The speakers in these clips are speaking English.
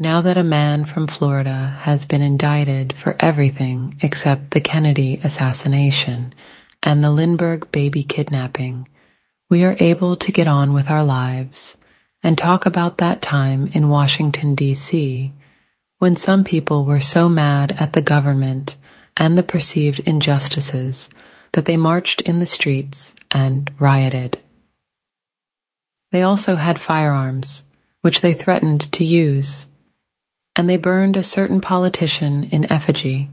Now that a man from Florida has been indicted for everything except the Kennedy assassination and the Lindbergh baby kidnapping, we are able to get on with our lives and talk about that time in Washington, D.C., when some people were so mad at the government and the perceived injustices that they marched in the streets and rioted. They also had firearms, which they threatened to use and they burned a certain politician in effigy,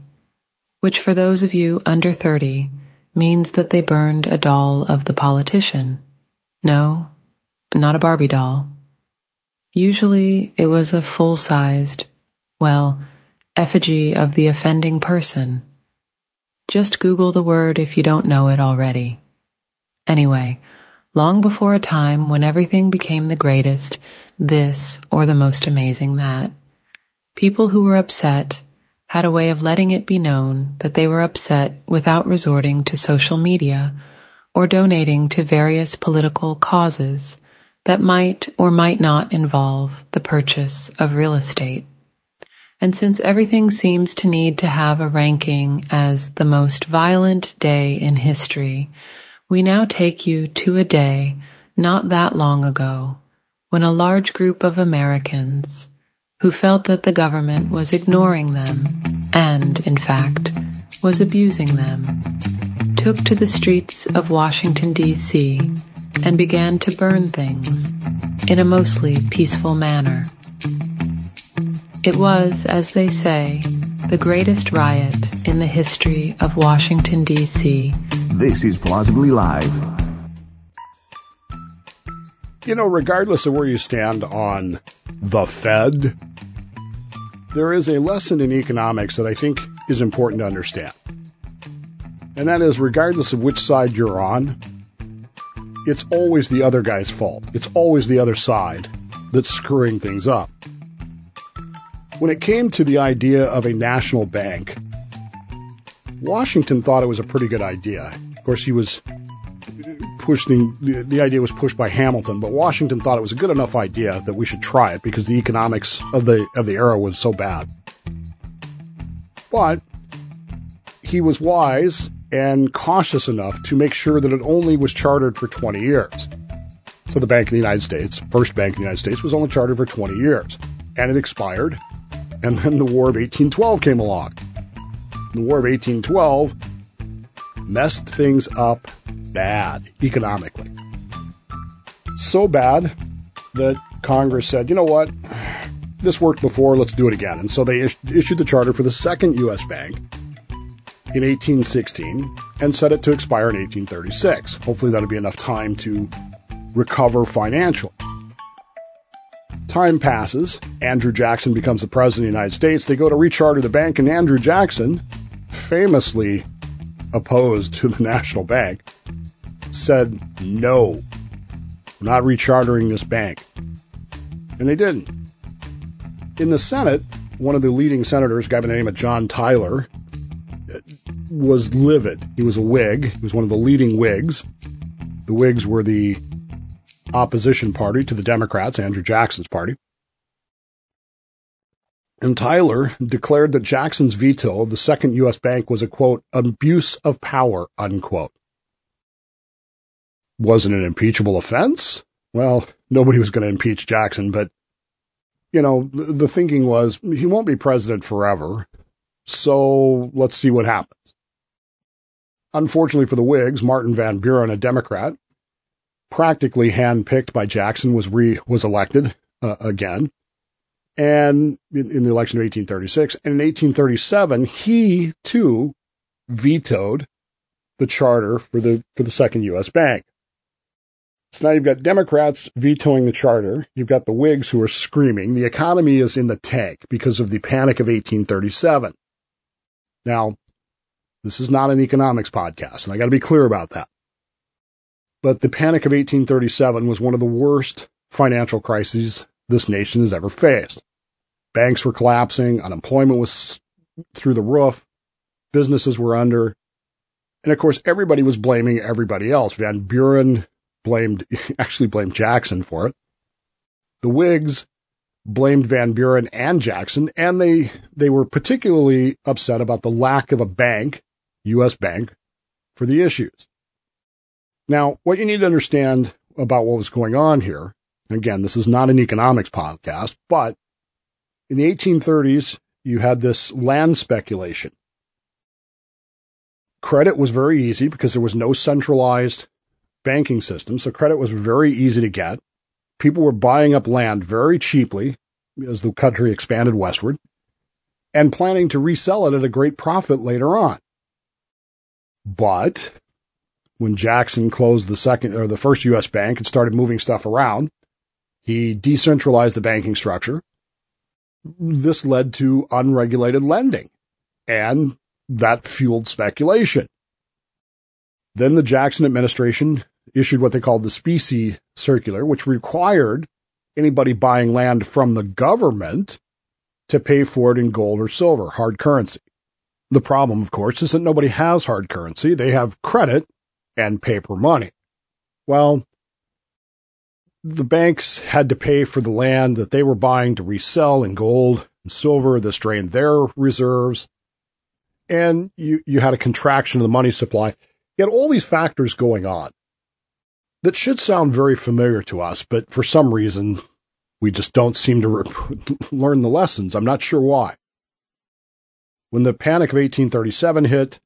which for those of you under 30 means that they burned a doll of the politician. No, not a Barbie doll. Usually it was a full-sized, well, effigy of the offending person. Just Google the word if you don't know it already. Anyway, long before a time when everything became the greatest, this or the most amazing that. People who were upset had a way of letting it be known that they were upset without resorting to social media or donating to various political causes that might or might not involve the purchase of real estate. And since everything seems to need to have a ranking as the most violent day in history, we now take you to a day not that long ago when a large group of Americans who felt that the government was ignoring them and, in fact, was abusing them, took to the streets of Washington, D.C. and began to burn things in a mostly peaceful manner. It was, as they say, the greatest riot in the history of Washington, D.C. This is Plausibly Live. You know, regardless of where you stand on the Fed, there is a lesson in economics that I think is important to understand. And that is, regardless of which side you're on, it's always the other guy's fault. It's always the other side that's screwing things up. When it came to the idea of a national bank, Washington thought it was a pretty good idea. Of course, he was the, the idea was pushed by Hamilton, but Washington thought it was a good enough idea that we should try it because the economics of the of the era was so bad. But he was wise and cautious enough to make sure that it only was chartered for 20 years. So the Bank of the United States, first bank in the United States, was only chartered for 20 years, and it expired. And then the War of 1812 came along. The War of 1812 messed things up bad economically. So bad that Congress said, you know what? This worked before, let's do it again. And so they is- issued the charter for the second U.S. bank in 1816 and set it to expire in 1836. Hopefully that'll be enough time to recover financially. Time passes. Andrew Jackson becomes the president of the United States. They go to recharter the bank, and Andrew Jackson, famously opposed to the National Bank, said, no, we're not rechartering this bank. And they didn't. In the Senate, one of the leading senators, a guy by the name of John Tyler, was livid. He was a Whig. He was one of the leading Whigs. The Whigs were the opposition party to the Democrats, Andrew Jackson's party. And Tyler declared that Jackson's veto of the second U.S. bank was a quote, abuse of power, unquote. Was it an impeachable offense? Well, nobody was going to impeach Jackson, but, you know, the, the thinking was he won't be president forever, so let's see what happens. Unfortunately for the Whigs, Martin Van Buren, a Democrat, practically handpicked by Jackson, was re was elected uh, again, and in, in the election of 1836. And in 1837, he too vetoed the charter for the for the second U.S. Bank. So now you've got Democrats vetoing the charter. You've got the Whigs who are screaming. The economy is in the tank because of the panic of 1837. Now, this is not an economics podcast, and I got to be clear about that. But the panic of 1837 was one of the worst financial crises this nation has ever faced. Banks were collapsing, unemployment was through the roof, businesses were under, and of course everybody was blaming everybody else. Van Buren blamed, actually blamed Jackson for it. The Whigs blamed Van Buren and Jackson, and they, they were particularly upset about the lack of a bank, U.S. bank, for the issues. Now, what you need to understand about what was going on here, again, this is not an economics podcast, but in the 1830s, you had this land speculation. Credit was very easy because there was no centralized banking system, so credit was very easy to get. People were buying up land very cheaply as the country expanded westward and planning to resell it at a great profit later on. But when Jackson closed the second or the first US bank and started moving stuff around, he decentralized the banking structure. This led to unregulated lending and that fueled speculation. Then the Jackson administration issued what they called the specie circular, which required anybody buying land from the government to pay for it in gold or silver, hard currency. The problem, of course, is that nobody has hard currency. They have credit and paper money. Well, the banks had to pay for the land that they were buying to resell in gold and silver. This drained their reserves. And you, you had a contraction of the money supply. You had all these factors going on that should sound very familiar to us, but for some reason, we just don't seem to re- learn the lessons. I'm not sure why. When the Panic of 1837 hit,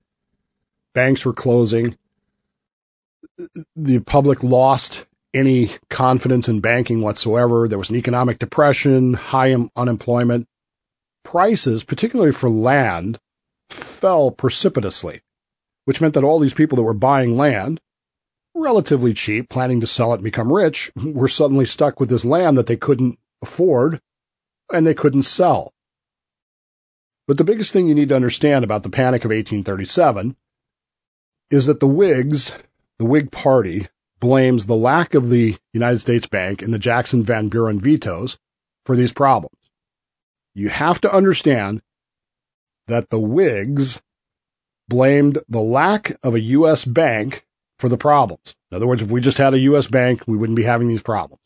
banks were closing, the public lost any confidence in banking whatsoever. There was an economic depression, high unemployment. Prices, particularly for land, fell precipitously, which meant that all these people that were buying land relatively cheap, planning to sell it and become rich, were suddenly stuck with this land that they couldn't afford and they couldn't sell. But the biggest thing you need to understand about the Panic of 1837 is that the Whigs, the Whig Party, blames the lack of the United States Bank and the Jackson Van Buren vetoes for these problems. You have to understand that the Whigs blamed the lack of a U.S. bank for the problems. In other words, if we just had a U.S. bank, we wouldn't be having these problems.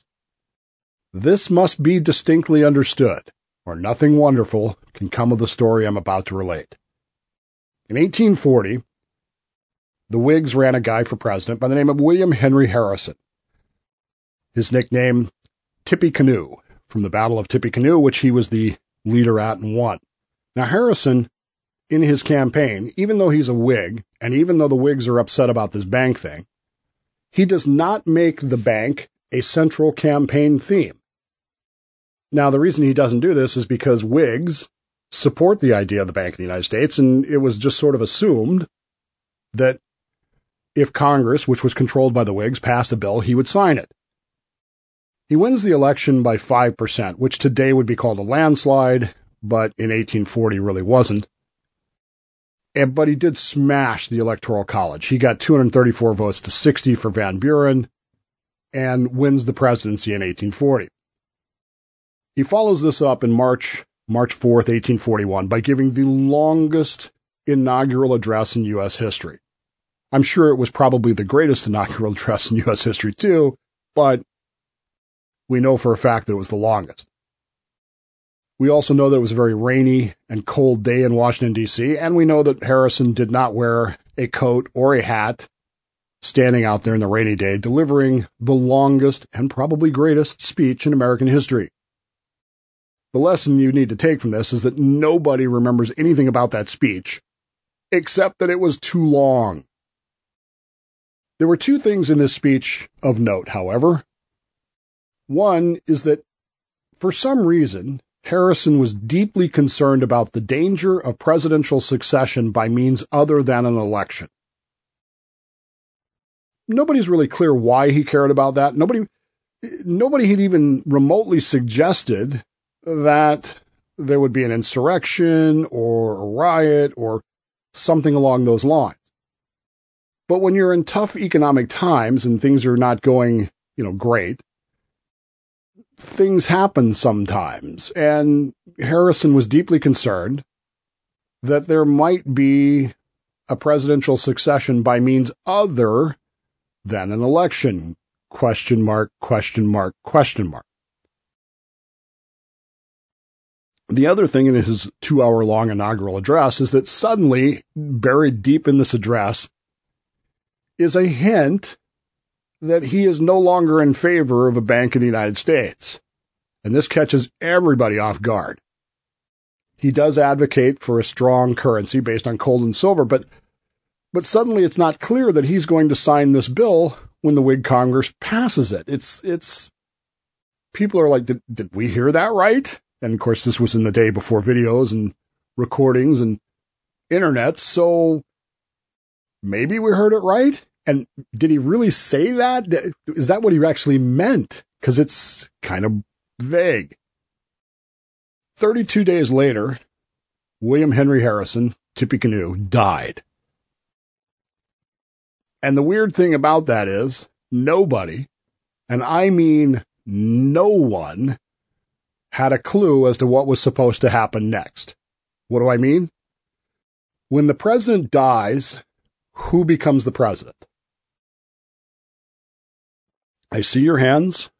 This must be distinctly understood, or nothing wonderful can come of the story I'm about to relate. In 1840, the Whigs ran a guy for president by the name of William Henry Harrison. His nickname, Tippecanoe, from the Battle of Tippecanoe, which he was the leader at and won. Now, Harrison in his campaign, even though he's a Whig, and even though the Whigs are upset about this bank thing, he does not make the bank a central campaign theme. Now, the reason he doesn't do this is because Whigs support the idea of the Bank of the United States, and it was just sort of assumed that if Congress, which was controlled by the Whigs, passed a bill, he would sign it. He wins the election by 5%, which today would be called a landslide, but in 1840 really wasn't but he did smash the Electoral College. He got 234 votes to 60 for Van Buren and wins the presidency in 1840. He follows this up in March, March 4th, 1841 by giving the longest inaugural address in U.S. history. I'm sure it was probably the greatest inaugural address in U.S. history too, but we know for a fact that it was the longest. We also know that it was a very rainy and cold day in Washington, D.C., and we know that Harrison did not wear a coat or a hat standing out there in the rainy day, delivering the longest and probably greatest speech in American history. The lesson you need to take from this is that nobody remembers anything about that speech, except that it was too long. There were two things in this speech of note, however. One is that for some reason, Harrison was deeply concerned about the danger of presidential succession by means other than an election. Nobody's really clear why he cared about that. Nobody, nobody had even remotely suggested that there would be an insurrection or a riot or something along those lines. But when you're in tough economic times and things are not going, you know, great, things happen sometimes. And Harrison was deeply concerned that there might be a presidential succession by means other than an election. Question mark, question mark, question mark. The other thing in his two hour long inaugural address is that suddenly, buried deep in this address, is a hint that he is no longer in favor of a bank in the United States. And this catches everybody off guard. He does advocate for a strong currency based on gold and silver, but but suddenly it's not clear that he's going to sign this bill when the Whig Congress passes it. It's it's people are like, did, did we hear that right? And of course, this was in the day before videos and recordings and internet, so maybe we heard it right. And did he really say that? Is that what he actually meant? Because it's kind of vague. 32 days later, William Henry Harrison, Tippecanoe, died. And the weird thing about that is nobody, and I mean no one, had a clue as to what was supposed to happen next. What do I mean? When the president dies, who becomes the president? I see your hands.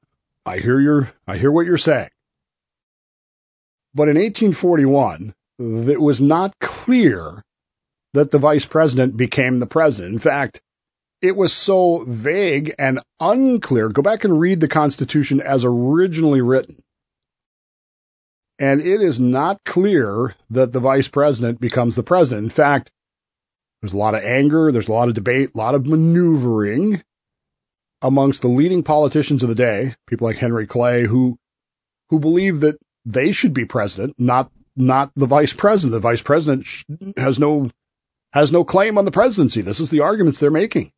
I hear your, I hear what you're saying. But in 1841, it was not clear that the vice president became the president. In fact, it was so vague and unclear. Go back and read the Constitution as originally written. And it is not clear that the vice president becomes the president. In fact, there's a lot of anger, there's a lot of debate, a lot of maneuvering amongst the leading politicians of the day, people like Henry Clay, who who believe that they should be president, not not the vice president. The vice president has no has no claim on the presidency. This is the arguments they're making.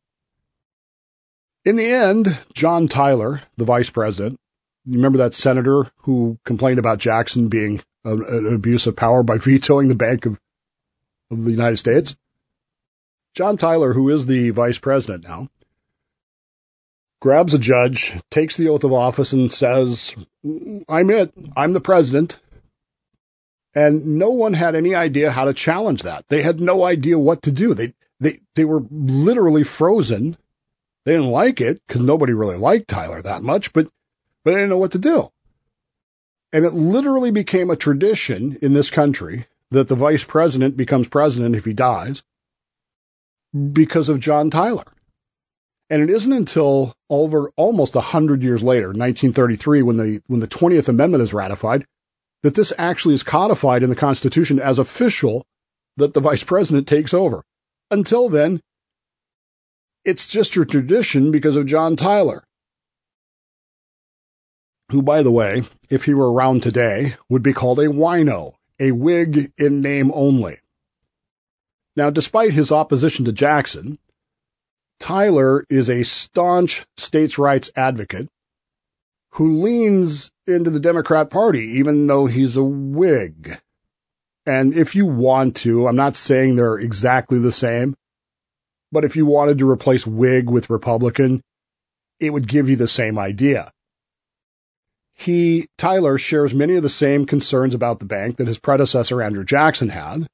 In the end, John Tyler, the vice president, remember that senator who complained about Jackson being an abuse of power by vetoing the Bank of, of the United States? John Tyler, who is the vice president now, grabs a judge, takes the oath of office, and says, I'm it. I'm the president. And no one had any idea how to challenge that. They had no idea what to do. They, they, they were literally frozen they didn't like it because nobody really liked Tyler that much, but, but they didn't know what to do. And it literally became a tradition in this country that the vice president becomes president if he dies because of John Tyler. And it isn't until over almost a hundred years later, 1933, when the when the 20th Amendment is ratified, that this actually is codified in the Constitution as official that the vice president takes over. Until then, it's just a tradition because of John Tyler, who, by the way, if he were around today, would be called a wino, a Whig in name only. Now, despite his opposition to Jackson, Tyler is a staunch states' rights advocate who leans into the Democrat Party, even though he's a Whig. And if you want to, I'm not saying they're exactly the same, but if you wanted to replace Whig with Republican, it would give you the same idea. He, Tyler, shares many of the same concerns about the bank that his predecessor Andrew Jackson had,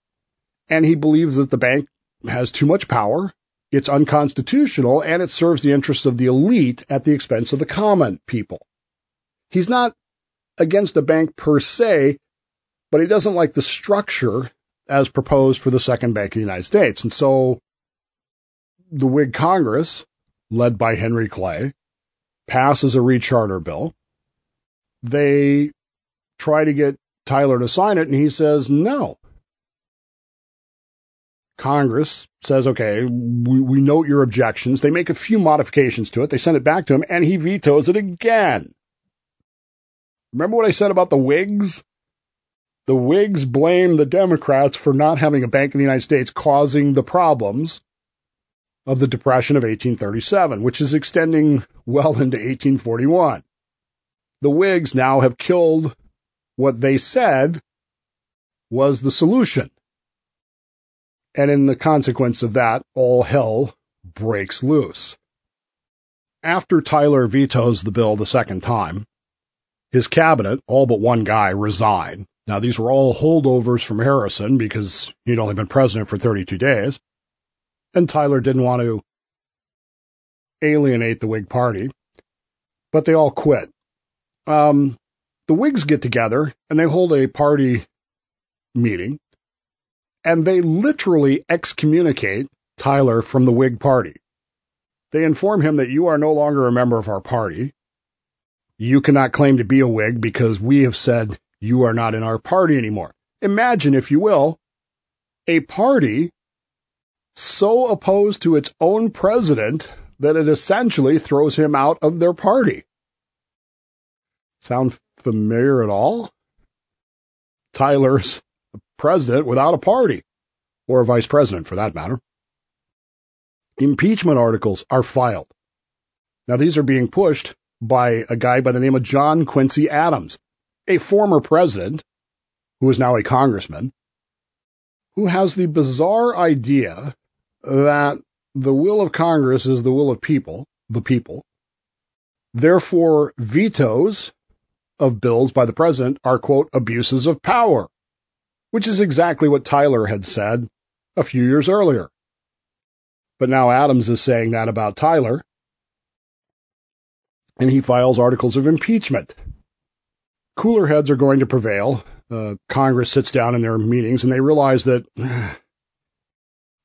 and he believes that the bank has too much power, it's unconstitutional, and it serves the interests of the elite at the expense of the common people. He's not against the bank per se, but he doesn't like the structure as proposed for the second bank of the United States. And so the Whig Congress, led by Henry Clay, passes a recharter bill. They try to get Tyler to sign it, and he says no. Congress says, okay, we, we note your objections. They make a few modifications to it. They send it back to him, and he vetoes it again. Remember what I said about the Whigs? The Whigs blame the Democrats for not having a bank in the United States causing the problems of the Depression of 1837, which is extending well into 1841. The Whigs now have killed what they said was the solution. And in the consequence of that, all hell breaks loose. After Tyler vetoes the bill the second time, his cabinet, all but one guy, resign. Now, these were all holdovers from Harrison because he'd only been president for 32 days and Tyler didn't want to alienate the Whig Party, but they all quit. Um, the Whigs get together and they hold a party meeting and they literally excommunicate Tyler from the Whig Party. They inform him that you are no longer a member of our party. You cannot claim to be a Whig because we have said you are not in our party anymore. Imagine, if you will, a party so opposed to its own president that it essentially throws him out of their party. Sound familiar at all? Tyler's president without a party, or a vice president for that matter. Impeachment articles are filed. Now, these are being pushed by a guy by the name of John Quincy Adams, a former president who is now a congressman, who has the bizarre idea that the will of Congress is the will of people, the people. Therefore, vetoes of bills by the president are, quote, abuses of power, which is exactly what Tyler had said a few years earlier. But now Adams is saying that about Tyler, and he files articles of impeachment. Cooler heads are going to prevail. Uh, Congress sits down in their meetings and they realize that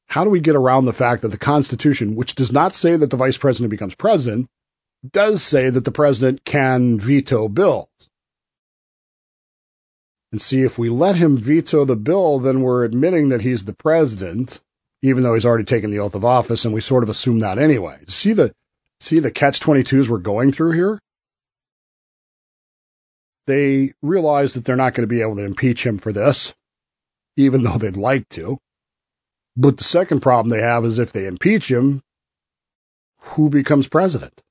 how do we get around the fact that the Constitution, which does not say that the vice president becomes president, does say that the president can veto bills? And see, if we let him veto the bill, then we're admitting that he's the president, even though he's already taken the oath of office, and we sort of assume that anyway. See the see the catch 22s we're going through here? They realize that they're not going to be able to impeach him for this, even though they'd like to. But the second problem they have is if they impeach him, who becomes president?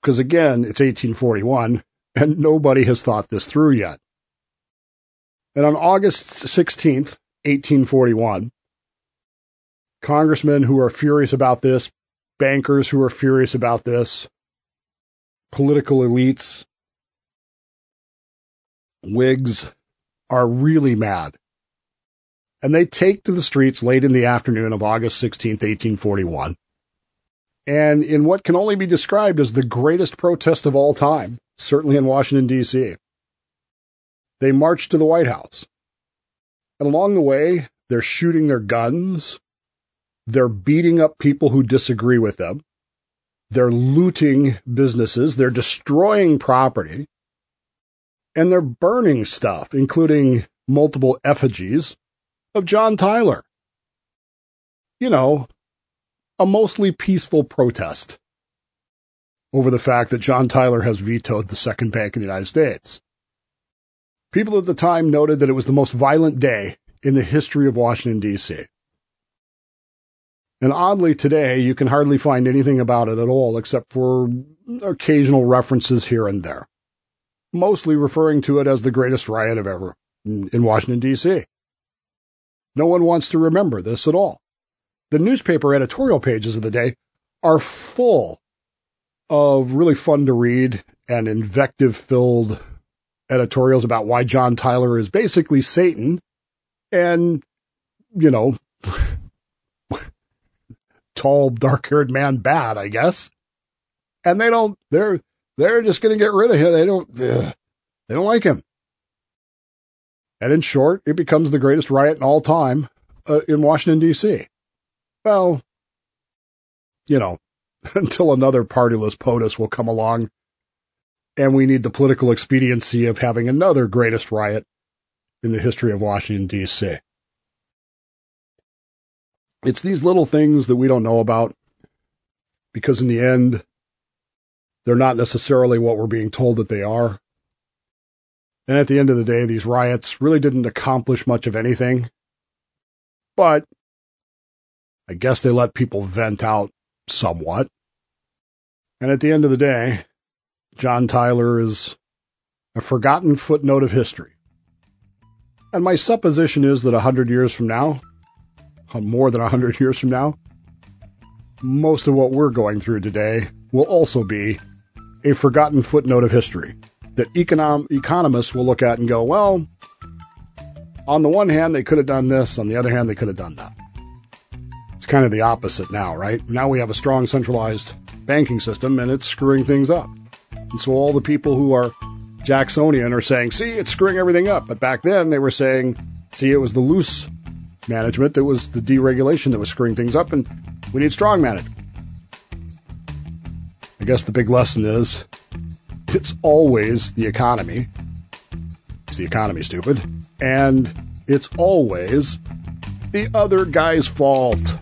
Because again, it's 1841, and nobody has thought this through yet. And on August 16th, 1841, congressmen who are furious about this, bankers who are furious about this, political elites, Whigs are really mad. And they take to the streets late in the afternoon of August 16th, 1841. And in what can only be described as the greatest protest of all time, certainly in Washington, D.C., they march to the White House. And along the way, they're shooting their guns. They're beating up people who disagree with them. They're looting businesses. They're destroying property. And they're burning stuff, including multiple effigies of John Tyler. You know, a mostly peaceful protest over the fact that John Tyler has vetoed the second bank in the United States. People at the time noted that it was the most violent day in the history of Washington, D.C. And oddly, today, you can hardly find anything about it at all except for occasional references here and there, mostly referring to it as the greatest riot of ever in Washington, D.C. No one wants to remember this at all. The newspaper editorial pages of the day are full of really fun to read and invective filled editorials about why John Tyler is basically Satan and, you know, tall, dark haired man bad, I guess. And they don't, they're, they're just going to get rid of him. They don't, uh, they don't like him. And in short, it becomes the greatest riot in all time uh, in Washington, D.C. Well, you know, until another partyless POTUS will come along and we need the political expediency of having another greatest riot in the history of Washington, D.C. It's these little things that we don't know about because, in the end, they're not necessarily what we're being told that they are. And at the end of the day, these riots really didn't accomplish much of anything. But I guess they let people vent out somewhat. And at the end of the day, John Tyler is a forgotten footnote of history. And my supposition is that a hundred years from now, more than a hundred years from now, most of what we're going through today will also be a forgotten footnote of history that econom- economists will look at and go, well, on the one hand, they could have done this. On the other hand, they could have done that. It's kind of the opposite now, right? Now we have a strong centralized banking system and it's screwing things up. And so all the people who are Jacksonian are saying, see, it's screwing everything up. But back then they were saying, see, it was the loose management that was the deregulation that was screwing things up, and we need strong management. I guess the big lesson is it's always the economy. Is the economy stupid? And it's always the other guy's fault.